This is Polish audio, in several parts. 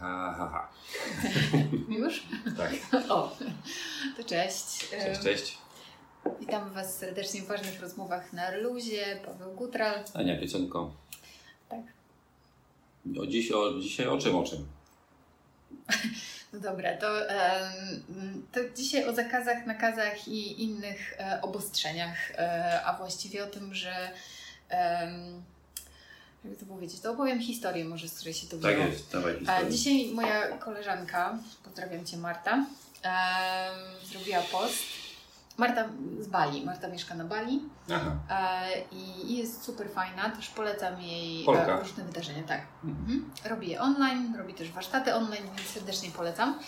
Ha, ha, ha. Już? Tak. O, to cześć. Cześć, cześć. Witam Was serdecznie w ważnych rozmowach na luzie. Paweł Gutral. Ania Pieconko. Tak. O, dziś, o, dzisiaj o czym, o czym? No dobra, to, to dzisiaj o zakazach, nakazach i innych e, obostrzeniach, e, a właściwie o tym, że jakby to powiedzieć, to opowiem historię może, z której się to Tak wzięło. jest, dawaj A historię. dzisiaj moja koleżanka, pozdrawiam Cię Marta, em, zrobiła post. Marta z Bali, Marta mieszka na Bali Aha. e, i jest super fajna, też polecam jej Polka. e, różne wydarzenia, tak. Mhm. Mhm. Robi je online, robi też warsztaty online, więc serdecznie polecam.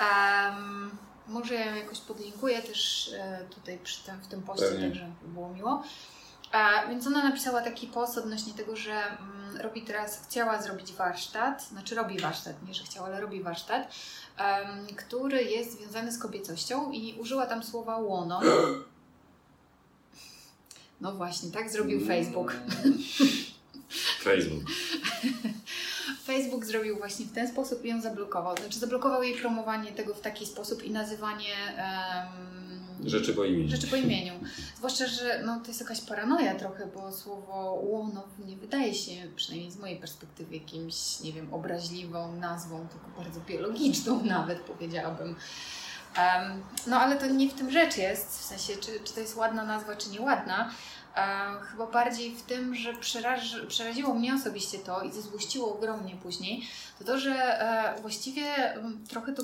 Em, może ja ją jakoś podlinkuję też e, tutaj przy tym, w tym poście, Pewnie. także by było miło. A, więc ona napisała taki post odnośnie tego, że mm, robi teraz, chciała zrobić warsztat, znaczy robi warsztat, nie że chciała, ale robi warsztat, em, który jest związany z kobiecością i użyła tam słowa łono. No właśnie, tak zrobił Mm. Facebook. Facebook. Facebook zrobił właśnie w ten sposób i ją zablokował. Znaczy zablokował jej promowanie tego w taki sposób i nazywanie em, Rzeczy po imieniu. rzeczy po imieniu. Zwłaszcza, że no, to jest jakaś paranoja trochę, bo słowo łono nie wydaje się, przynajmniej z mojej perspektywy, jakimś, nie wiem, obraźliwą nazwą, tylko bardzo biologiczną nawet powiedziałabym. Em, no ale to nie w tym rzecz jest, w sensie czy, czy to jest ładna nazwa, czy nieładna. Chyba bardziej w tym, że przeraż, przeraziło mnie osobiście to i zezłościło ogromnie później, to to, że e, właściwie trochę to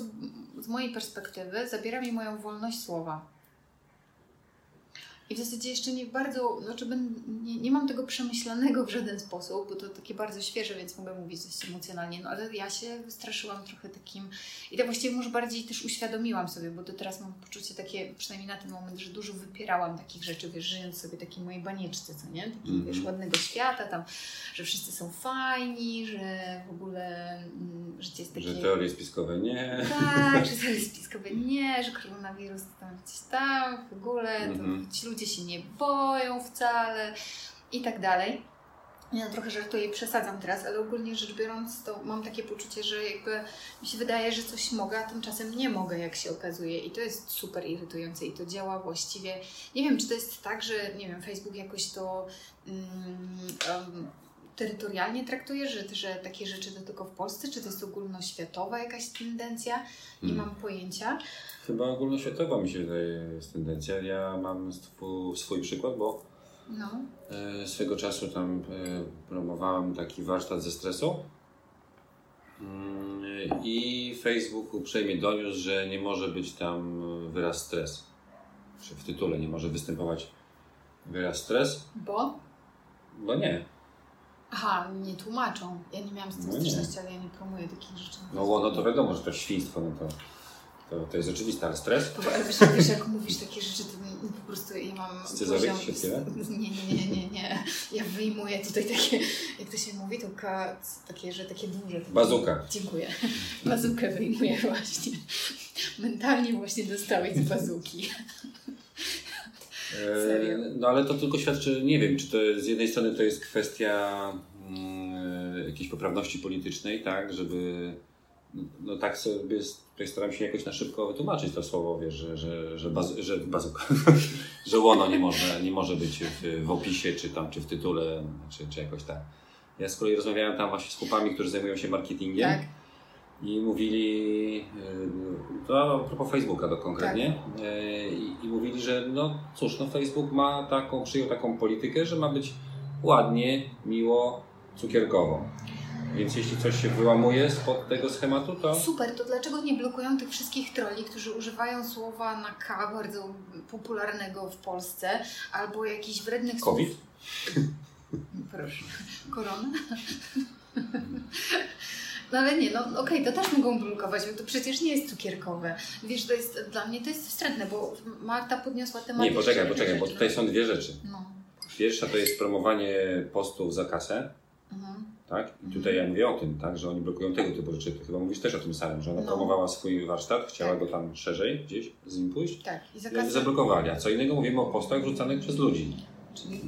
z mojej perspektywy zabiera mi moją wolność słowa. I w zasadzie jeszcze nie bardzo, znaczy nie, nie mam tego przemyślanego w żaden sposób, bo to takie bardzo świeże, więc mogę mówić dość emocjonalnie, no ale ja się wystraszyłam trochę takim i tak właściwie może bardziej też uświadomiłam sobie, bo do teraz mam poczucie takie, przynajmniej na ten moment, że dużo wypierałam takich rzeczy, wiesz, żyjąc sobie takiej mojej banieczce, co nie? Takiej, Mhm. wiesz, ładnego świata, tam, że wszyscy są fajni, że w ogóle mm, życie jest takie... Że teorie spiskowe nie. Tak, że to jest spiskowe nie, że koronawirus to tam gdzieś tam, w ogóle, Mhm. to ci ludzie się nie boją wcale i tak dalej. Ja trochę żartuję i przesadzam teraz, ale ogólnie rzecz biorąc, to mam takie poczucie, że jakby mi się wydaje, że coś mogę, a tymczasem nie mogę, jak się okazuje. I to jest super irytujące i to działa właściwie. Nie wiem, czy to jest tak, że nie wiem, Facebook jakoś to em, terytorialnie traktuje, że, że takie rzeczy to tylko w Polsce, czy to jest ogólnoświatowa jakaś tendencja? Nie Hmm. mam pojęcia. Chyba ogólnoświatowa mi się wydaje jest tendencja. Ja mam swój, swój przykład, bo No. e, swego czasu tam e, promowałem taki warsztat ze stresu. Mm, I Facebook uprzejmie doniósł, że nie może być tam wyraz stres. Czy w tytule nie może występować wyraz stres, Bo? bo nie. Aha, nie tłumaczą. Ja nie miałam z tym No styczności, ale ja nie promuję takich rzeczy. No łono to wiadomo, że to świństwo, no to, to, to jest oczywiste, ale stres? Ale wiesz, wiesz, jak mówisz takie rzeczy, to mi- po prostu ja mam Scyzoryk się tyle? Nie, nie, nie, nie, nie. Ja wyjmuję tutaj takie, jak to się mówi, to ka, takie, że takie duże. Takie, Bazuka. Dziękuję. Bazukę wyjmuję właśnie. Mentalnie właśnie dostałeś z bazuki. Serio? E, No ale to tylko świadczy, nie wiem, czy to z jednej strony to jest kwestia mm, jakiejś poprawności politycznej, tak, żeby no tak sobie tutaj staram się jakoś na szybko wytłumaczyć to słowo, wiesz, że, że, że, baz, że bazuka, że łono nie może, nie może być w, w opisie, czy tam, czy w tytule, czy, czy jakoś tak. Ja z kolei rozmawiałem tam właśnie z chłopami, którzy zajmują się marketingiem. Tak. I mówili, yy, to a propos Facebooka to konkretnie, Tak. yy, i, i mówili, że no cóż, no Facebook ma taką, przyjął taką politykę, że ma być ładnie, miło, cukierkowo. Więc jeśli coś się wyłamuje spod tego schematu, to Super, to dlaczego nie blokują tych wszystkich troli, którzy używają słowa na K bardzo popularnego w Polsce, albo jakichś wrednych COVID? słów? Proszę. Korona? No ale nie, no okej, to też mogą blokować, bo to przecież nie jest cukierkowe. Wiesz, to jest, dla mnie to jest wstrętne, bo Marta podniosła temat... nie, poczekaj, poczekaj, bo tutaj są dwie rzeczy. No. Pierwsza to jest promowanie postów za kasę, Mhm. Tak? I tutaj ja mówię o tym, tak, że oni blokują tego typu rzeczy. Ty chyba mówisz też o tym samym, że ona No. promowała swój warsztat, chciała Tak. go tam szerzej gdzieś z nim pójść. Tak, i zakaz... zablokowali. A co innego mówimy o postach wrzucanych przez ludzi. Czyli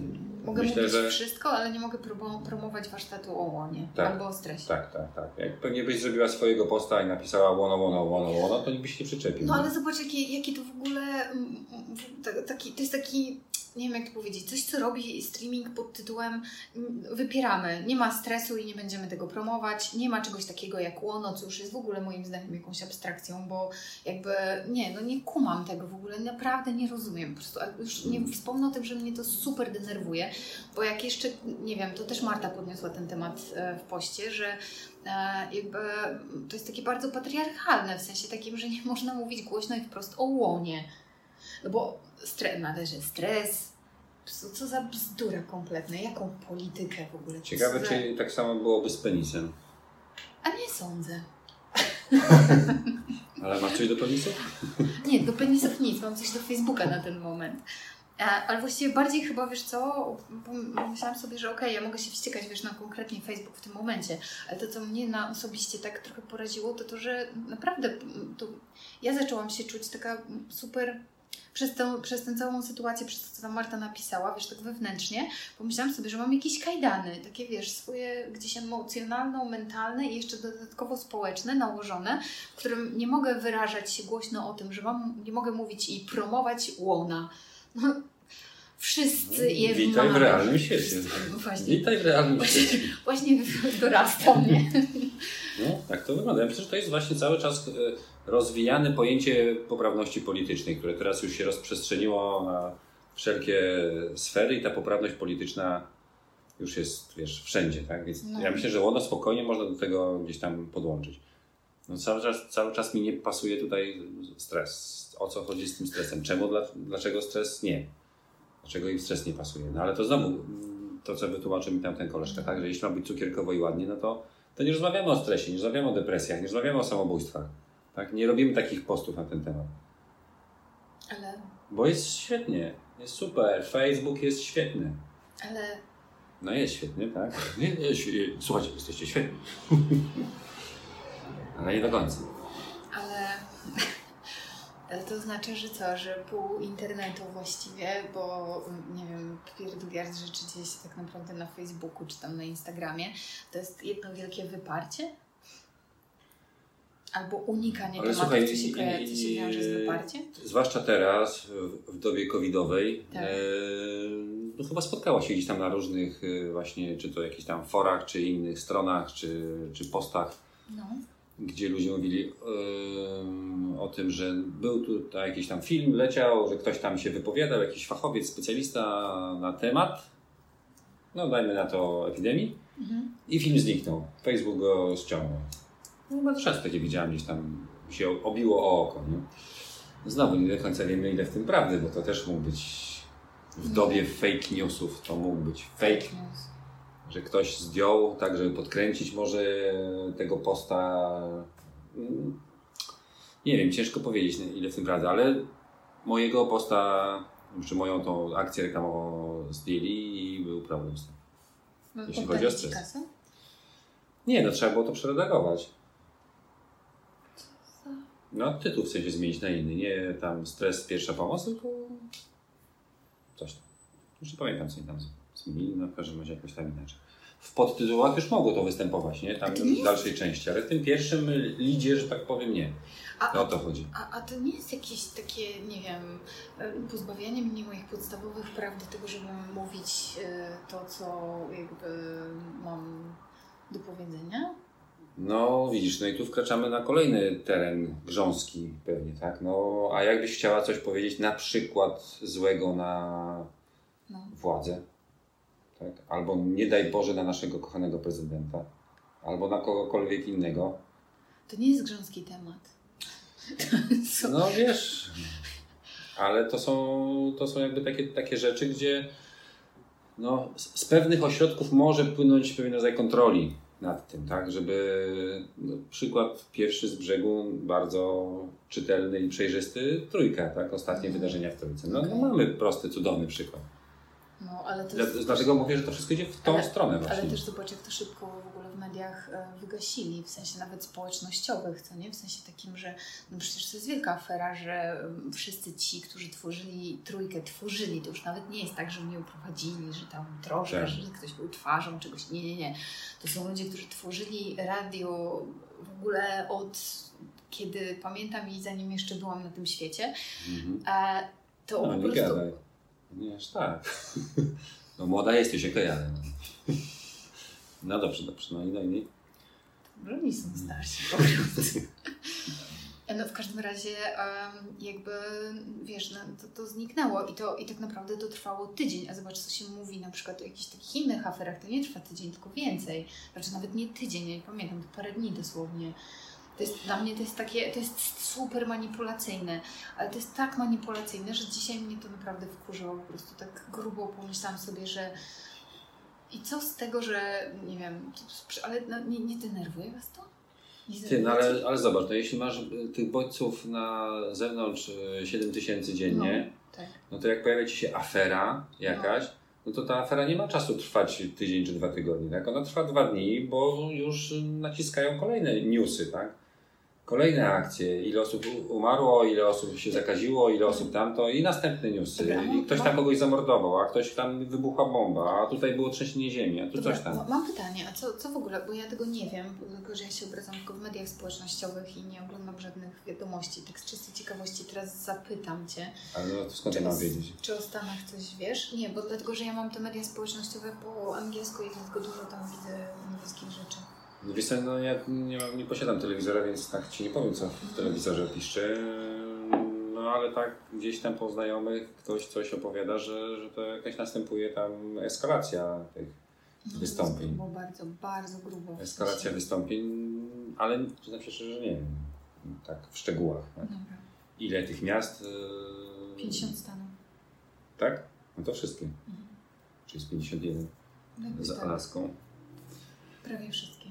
Mogę myślę, mówić że... wszystko, ale nie mogę promo- promować warsztatu o łonie Tak. albo o stresie. Tak, tak, tak. Jak pewnie byś zrobiła swojego posta i napisała łono, łono, łono, łono, to nikt by się nie przyczepił. No ale zobacz, jakie, jakie to w ogóle. mm, mm, ta- Taki, to jest taki. Nie wiem jak to powiedzieć, coś co robi streaming pod tytułem mm, wypieramy, nie ma stresu i nie będziemy tego promować, nie ma czegoś takiego jak łono, co już jest w ogóle moim zdaniem jakąś abstrakcją, bo jakby nie, no nie kumam tego w ogóle, naprawdę nie rozumiem, po prostu już nie wspomnę o tym, że mnie to super denerwuje, bo jak jeszcze, nie wiem, to też Marta podniosła ten temat e, w poście, że e, jakby to jest takie bardzo patriarchalne, w sensie takim, że nie można mówić głośno i wprost o łonie. No bo stre- należy stres. Co, co za bzdura kompletna, jaką politykę w ogóle. Ciekawe, za- czy tak samo byłoby z penisem. A nie sądzę. Ale masz coś do penisu? Nie, do penisów nic, mam coś do Facebooka na ten moment. Ale właściwie bardziej chyba, wiesz co, myślałam sobie, że okej, ja mogę się wściekać, wiesz, na konkretnie Facebook w tym momencie, ale to, co mnie na osobiście tak trochę poraziło, to to, że naprawdę to ja zaczęłam się czuć taka super przez tę, przez tę całą sytuację, przez to, co tam Marta napisała, wiesz, tak wewnętrznie, pomyślałam sobie, że mam jakieś kajdany, takie, wiesz, swoje gdzieś emocjonalno-mentalne i jeszcze dodatkowo społeczne nałożone, w którym nie mogę wyrażać się głośno o tym, że mam, nie mogę mówić i promować łona. No, wszyscy je Witaj w realnym świecie. Wszyscy- Właśnie, Witaj w realnym Właśnie- świecie. właśnie dorasta mnie. No, tak to wygląda. Ja myślę, że to jest właśnie cały czas e, rozwijane pojęcie poprawności politycznej, które teraz już się rozprzestrzeniło na wszelkie sfery i ta poprawność polityczna już jest, wiesz, wszędzie, tak? Więc No. ja myślę, że ono spokojnie można do tego gdzieś tam podłączyć. No cały czas, cały czas mi nie pasuje tutaj stres. O co chodzi z tym stresem? Czemu, dla, dlaczego stres nie? Dlaczego im stres nie pasuje? No ale to znowu, to co wytłumaczył mi tam ten koleżka, tak? Że jeśli ma być cukierkowo i ładnie, no to to nie rozmawiamy o stresie, nie rozmawiamy o depresjach, nie rozmawiamy o samobójstwach. Tak? Nie robimy takich postów na ten temat. Ale, Bo jest świetnie, jest super, Facebook jest świetny. ale No jest świetny, tak? Nie, nie, świe- Słuchajcie, jesteście świetni. Ale nie do końca. Ale, ale to znaczy, że co, że pół internetu właściwie, bo mm, nie wiem, pierdyliard rzeczy dzieje się tak naprawdę na Facebooku czy tam na Instagramie, to jest jedno wielkie wyparcie? Albo unikanie Ale tematów, słuchaj, co się, i- co się wiąże z wyparciem? Zwłaszcza teraz, w, dobie covidowej, Tak. e, no chyba spotkała się gdzieś tam na różnych e, właśnie, czy to jakichś tam forach, czy innych stronach, czy, czy postach, No. gdzie ludzie mówili em, o tym, że był tutaj jakiś tam film, leciał, że ktoś tam się wypowiadał, jakiś fachowiec, specjalista na temat, no dajmy na to epidemii, Mhm. i film zniknął. Facebook go ściągnął. No bardzo często takie widziałem, gdzieś tam się obiło o oko. Nie? Znowu nie do końca wiemy, ile w tym prawdy, bo to też mógł być w dobie fake newsów, to mógł być fake news. że ktoś zdjął, tak żeby podkręcić może tego posta. Nie wiem, ciężko powiedzieć ile w tym prawdy, ale mojego posta, czy moją tą akcję reklamową zdjęli i był problem z tym. No, Jeśli chodzi o stres. kasę? Nie, no trzeba było to przeredagować. No tytuł w sensie zmienić na inny, nie tam stres, pierwsza pomoc, tylko coś tam. Już nie pamiętam co oni tam zmienili, no w każdym razie jakoś tam inaczej. W podtytułach już mogło to występować, nie? Tam już w dalszej części, ale w tym pierwszym lidzie, że tak powiem, nie. A, No o to chodzi. a, a to nie jest jakieś takie, nie wiem, pozbawianie mnie moich podstawowych praw do tego, żeby mówić e, to, co jakby mam do powiedzenia? No widzisz, no i tu wkraczamy na kolejny teren grząski pewnie, tak? No a jakbyś chciała coś powiedzieć na przykład złego na No. władzę, tak? albo nie daj Boże na naszego kochanego prezydenta, albo na kogokolwiek innego, To nie jest grząski temat. No wiesz, ale to są, to są jakby takie, takie rzeczy, gdzie no, z pewnych ośrodków może płynąć pewien rodzaj kontroli nad tym, tak, żeby no, przykład pierwszy z brzegu, bardzo czytelny i przejrzysty, trójka, tak, ostatnie Mhm. wydarzenia w trójce. No, no Okej. mamy prosty, cudowny przykład. No, ale to jest... Dlatego mówię, że to wszystko idzie w tą Ale- stronę właśnie. Ale też zobacz, jak to szybko w mediach e, wygasili, w sensie nawet społecznościowych, co nie? W sensie takim, że no przecież to jest wielka afera, że mm, wszyscy ci, którzy tworzyli trójkę, tworzyli, to już nawet nie jest tak, że oni ją prowadzili, że tam troszkę, Tak. że ktoś był twarzą czegoś. Nie, nie, nie. To są ludzie, którzy tworzyli radio w ogóle od kiedy pamiętam i zanim jeszcze byłam na tym świecie. Mhm. E, to No po nie prostu gadaj. Nie aż tak. No młoda jesteś, okej, ale no. Dobrze. No i no i Że oni są starsi po prostu. No w każdym razie jakby, wiesz, no, to, to zniknęło i to i tak naprawdę to trwało tydzień, a zobacz co się mówi na przykład o jakichś takich innych aferach, to nie trwa tydzień, tylko więcej. Znaczy nawet nie tydzień, ja nie pamiętam, to parę dni dosłownie. To jest, dla mnie to jest takie, to jest super manipulacyjne, ale to jest tak manipulacyjne, że dzisiaj mnie to naprawdę wkurzyło, po prostu tak grubo pomyślałam sobie, że i co z tego, że nie wiem, ale no, nie, nie denerwuje Was to? Ty, no ale, ale zobacz, no jeśli masz y, tych bodźców na zewnątrz y, 7 tysięcy dziennie, Tak. no to jak pojawia Ci się afera jakaś, no to ta afera nie ma czasu trwać tydzień czy dwa tygodnie, tak? Ona trwa dwa dni, bo już y, naciskają kolejne newsy, tak? Kolejne akcje, ile osób umarło, ile osób się zakaziło, ile osób tamto i następne newsy. I ktoś tam kogoś zamordował, a ktoś tam wybuchła bomba, a tutaj było trzęsienie ziemi, a tu Dobra, coś tam. ma- Mam pytanie, a co, co w ogóle, bo ja tego nie wiem, tylko że ja się obracam tylko w mediach społecznościowych i nie oglądam żadnych wiadomości. Tak z czystej ciekawości teraz zapytam Cię, Ale no to skąd czy, ja mam wiedzieć? czy o Stanach coś wiesz? Nie, bo dlatego, że ja mam te media społecznościowe po angielsku i dlatego dużo tam widzę angielskich rzeczy. Wiesz co, no ja nie, mam, nie posiadam telewizora, więc tak Ci nie powiem, co w telewizorze piszczy. No ale tak gdzieś tam po znajomych ktoś coś opowiada, że, że to jakaś następuje tam eskalacja tych No, Wystąpień. Grubo, bardzo, bardzo grubo. eskalacja wystąpień, ale przyznam się szczerze, że nie wiem tak w szczegółach. Tak? Ile tych miast? yy, 50 stanów. Tak? No to wszystkie. Mhm. Czyli z 51 Jakoś z tak, Alaską. prawie wszystkie.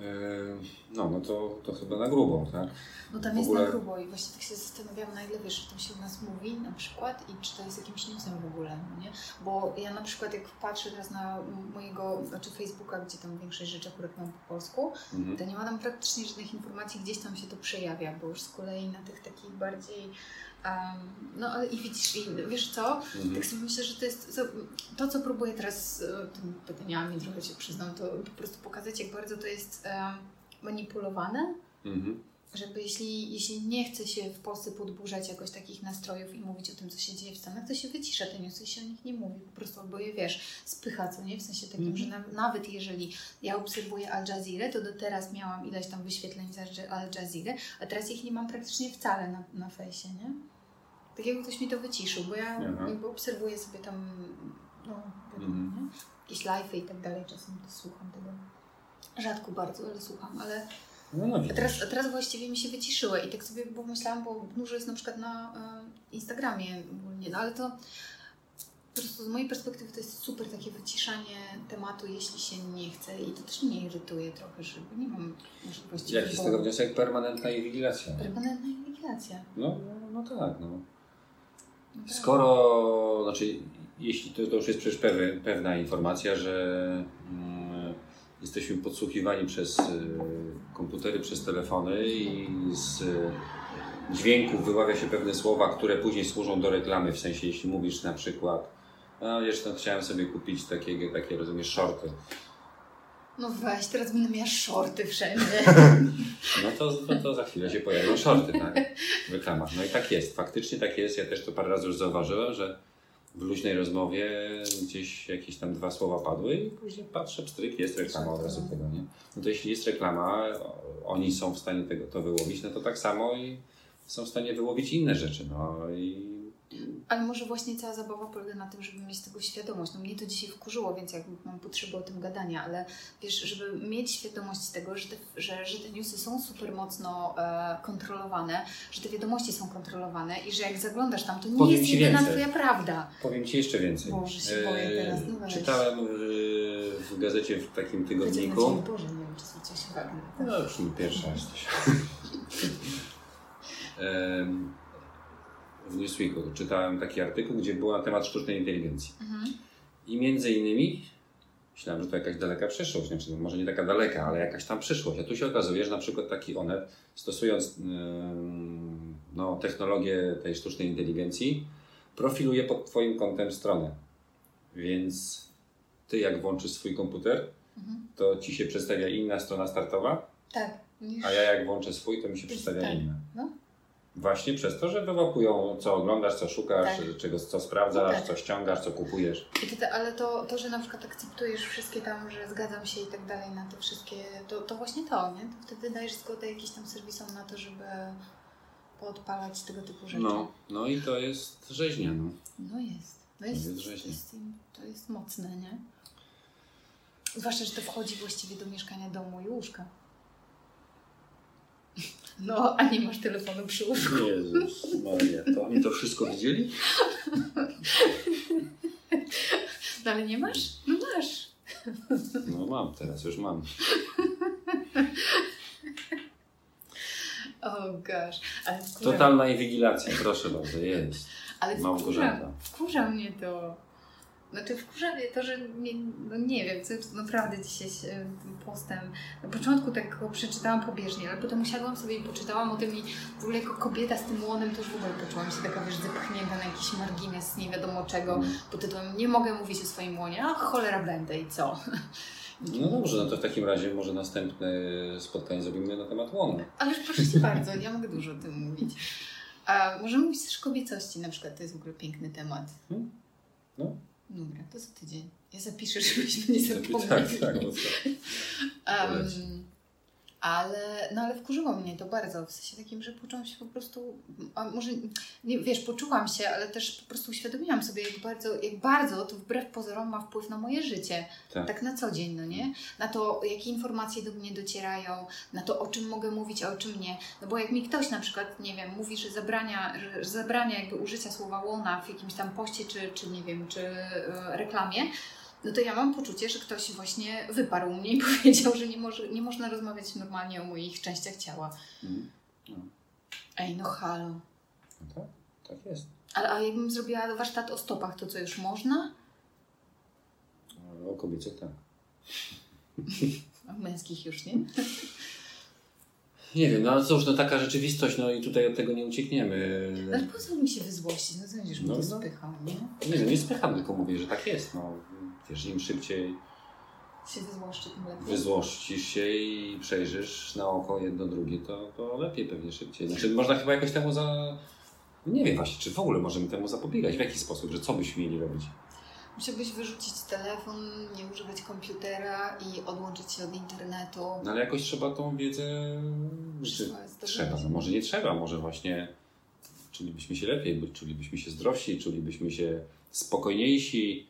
Yy, No, no to, to chyba na grubo, tak? No tam jest ogóle- na grubo i właśnie tak się zastanawiam, na ile wiesz, o tym się u nas mówi na przykład i czy to jest jakimś newsem w ogóle, no nie? Bo ja na przykład jak patrzę teraz na mojego, znaczy Facebooka, gdzie tam większość rzeczy akurat mam po polsku, Mhm. to nie ma tam praktycznie żadnych informacji, gdzieś tam się to przejawia, bo już z kolei na tych takich bardziej, no ale i widzisz, i wiesz co, Mhm. tak sobie myślę, że to jest to, co próbuję teraz e, tymi pytaniami, trochę się przyznam, to po prostu pokazać, jak bardzo to jest manipulowane, Mhm. Żeby jeśli, jeśli nie chce się w Polsce podburzać jakoś takich nastrojów i mówić o tym, co się dzieje w Stanach, to się wycisza te newsy i się o nich nie mówi. Po prostu albo je, wiesz, spycha, co nie? W sensie takim, Mhm. że na, nawet jeżeli ja obserwuję Al Jazeera, to do teraz miałam ileś tam wyświetleń z Al- Jazeera, a teraz ich nie mam praktycznie wcale na, na fejsie, nie? Tak jakby ktoś mi to wyciszył, bo ja Aha. jakby obserwuję sobie tam, no, wiadomo, Mhm. nie? Jakieś live'y i tak dalej, czasem to słucham tego. Rzadko bardzo, ale słucham, ale No, no teraz, teraz właściwie mi się wyciszyły i tak sobie pomyślałam, bo dużo jest na przykład na e, Instagramie ogólnie, no ale to po prostu z mojej perspektywy to jest super takie wyciszanie tematu, jeśli się nie chce i to też mnie irytuje trochę, że nie mam możliwości Jaki z tego wniosek? Permanentna inwigilacja. Permanentna inwigilacja. No, no, no tak, no. Tak. Skoro, znaczy, jeśli to, to już jest przecież pewna informacja, że mm, jesteśmy podsłuchiwani przez y, komputery, przez telefony i z y, dźwięków wyławia się pewne słowa, które później służą do reklamy, w sensie jeśli mówisz na przykład no wiesz, no, chciałem sobie kupić takie, takie rozumiesz, shorty. No weź, teraz będę miała shorty wszędzie. No to, no to za chwilę się pojawią shorty, tak? W reklamach. No i tak jest, faktycznie tak jest. Ja też to parę razy już zauważyłem, że w luźnej rozmowie gdzieś jakieś tam dwa słowa padły i później patrzę, pstryk, jest reklama od razu tego, nie? No to jeśli jest reklama, oni są w stanie tego to wyłowić, no to tak samo i są w stanie wyłowić inne rzeczy, no i Ale może właśnie cała zabawa polega na tym, żeby mieć tego świadomość. No mnie to dzisiaj wkurzyło, więc jakby mam potrzebę o tym gadania, ale wiesz, żeby mieć świadomość tego, że te, że, że te newsy są super mocno e, kontrolowane, że te wiadomości są kontrolowane i że jak zaglądasz tam, to nie Powiem jest jedyna więcej. Twoja prawda. powiem Ci jeszcze więcej. Boże, się boję teraz, no weź. czytałem w, w gazecie w takim tygodniku. Boże, nie wiem, czy zwróciłaś uwagę. No już nie pierwsza jesteś. Em, w Newsweeku czytałem taki artykuł, gdzie było na temat sztucznej inteligencji. Mhm. I między innymi myślałem, że to jakaś daleka przyszłość, znaczy no może nie taka daleka, ale jakaś tam przyszłość. A tu się okazuje, że na przykład taki Onet, stosując ym, no, technologię tej sztucznej inteligencji, profiluje pod Twoim kątem stronę. Więc Ty jak włączysz swój komputer, Mhm. to Ci się przedstawia inna strona startowa, Tak. Niż... a ja jak włączę swój, to mi się przedstawia tak. inna. No. Właśnie przez to, że wyłapują, co oglądasz, co szukasz, Tak. czego, co sprawdzasz, Tak. co ściągasz, co kupujesz. To, ale to, to, że na przykład akceptujesz wszystkie tam, że zgadzam się i tak dalej na te wszystkie, to, to właśnie to, nie? To wtedy dajesz zgodę jakimś tam serwisom na to, żeby poodpalać tego typu rzeczy. No, no i to jest rzeźnia. No. No jest. No jest, jest to, rzeźnia. jest, to jest mocne, nie? Zwłaszcza, że to wchodzi właściwie do mieszkania domu i łóżka. No, a nie masz telefonu przy łóżku. Jezus Maria, to oni to wszystko widzieli? No ale nie masz? No masz. No mam, teraz już mam. Oh gosh. Ale wkurza, Totalna inwigilacja, proszę bardzo, jest. ale wkurza, wkurza mnie to. Znaczy wkurza mnie to, że nie, no nie wiem, co co naprawdę dzisiaj tym postem. Na początku tak go przeczytałam pobieżnie, ale potem usiadłam sobie i poczytałam o tym i w ogóle jako kobieta z tym łonem to już w ogóle poczułam się taka, wiesz, zepchnięta na jakiś margines nie wiadomo czego Mm. pod tytułem nie mogę mówić o swoim łonie, a cholera będę i co? No dobrze, no to w takim razie może następne spotkanie zrobimy na temat łonu. Ależ proszę Cię bardzo, ja mogę dużo o tym mówić. A możemy mówić też o kobiecości, na przykład, to jest w ogóle piękny temat. Hmm? No. Dobra, to za tydzień. Ja zapiszę, żebyśmy nie zapomnieli. Tak, tak. bo to- Um, ale, no ale wkurzyło mnie to bardzo, w sensie takim, że poczułam się po prostu, a może, nie, wiesz, poczułam się, ale też po prostu uświadomiłam sobie, jak bardzo, jak bardzo to wbrew pozorom ma wpływ na moje życie, Tak. tak na co dzień, no nie? Na to, jakie informacje do mnie docierają, na to, o czym mogę mówić, a o czym nie. No bo jak mi ktoś na przykład, nie wiem, mówi, że zabrania, że, że zabrania jakby użycia słowa łona w jakimś tam poście, czy, czy nie wiem, czy e, reklamie, no to ja mam poczucie, że ktoś właśnie wyparł mnie i powiedział, że nie, może, nie można rozmawiać normalnie o moich częściach ciała. Mm. Ej, no halo. No tak, tak jest. Ale a jakbym zrobiła warsztat o stopach, to co już można? O kobiecach tak. A męskich już nie? Nie wiem, no ale cóż, no taka rzeczywistość, no i tutaj od tego nie uciekniemy. Ale po co mi się wyzłościć? No co będziesz mi No, to no. spychał, nie? Nie wiem, nie spycham, tylko mówię, że tak jest. No. Wiesz, im szybciej Się tym lepiej. wyzłościsz się i przejrzysz na oko jedno drugie, to, to lepiej pewnie szybciej. Znaczy można chyba jakoś temu za... Nie wiem właśnie, czy w ogóle możemy temu zapobiegać, w jaki sposób, że co byśmy mieli robić. Musiałbyś wyrzucić telefon, nie używać komputera i odłączyć się od internetu. No ale jakoś trzeba tą wiedzę... Trzeba trzeba, no może nie trzeba, może właśnie czulibyśmy się lepiej, czulibyśmy się zdrowsi, czulibyśmy się spokojniejsi,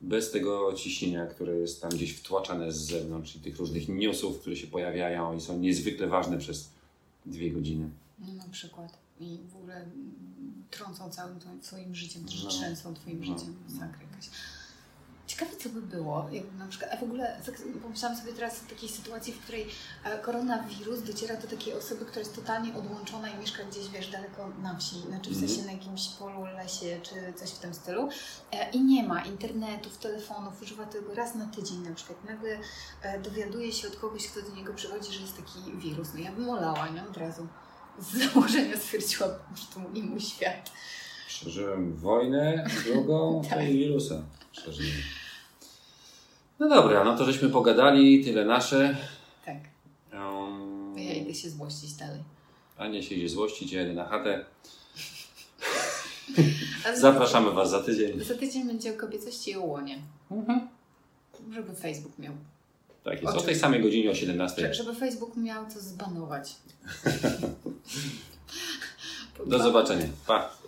bez tego ciśnienia, które jest tam gdzieś wtłaczane z zewnątrz i tych różnych newsów, które się pojawiają i są niezwykle ważne przez dwie godziny. No, na przykład. I w ogóle trącą całym twoim- życiem, też No. trzęsą twoim No. życiem. Masakra jakaś. Ciekawe, co by było, jakby na przykład, a w ogóle pomyślałam sobie teraz o takiej sytuacji, w której e, koronawirus dociera do takiej osoby, która jest totalnie odłączona i mieszka gdzieś, wiesz, daleko na wsi, znaczy w Mhm. sensie na jakimś polu, lesie, czy coś w tym stylu e, i nie ma internetów, telefonów, używa tego raz na tydzień na przykład. Nagle e, dowiaduje się od kogoś, kto do niego przychodzi, że jest taki wirus. No ja bym olała, nie? Od razu. Z założenia stwierdziłam, że to mój świat. Przeżyłem wojnę drugą Tak. i wirusa. Przeżyłem. No dobra, no to żeśmy pogadali, tyle nasze. Tak. Um, To ja idę się złościć dalej. Ania się idzie złościć, ja jedę na chatę. Zapraszamy Was za tydzień. Za tydzień będzie o kobiecości i o łonie. Żeby Facebook miał. Tak jest, o tej Oczywiście. samej godzinie o 17. Że- Żeby Facebook miał co zbanować. Do zobaczenia. Pa.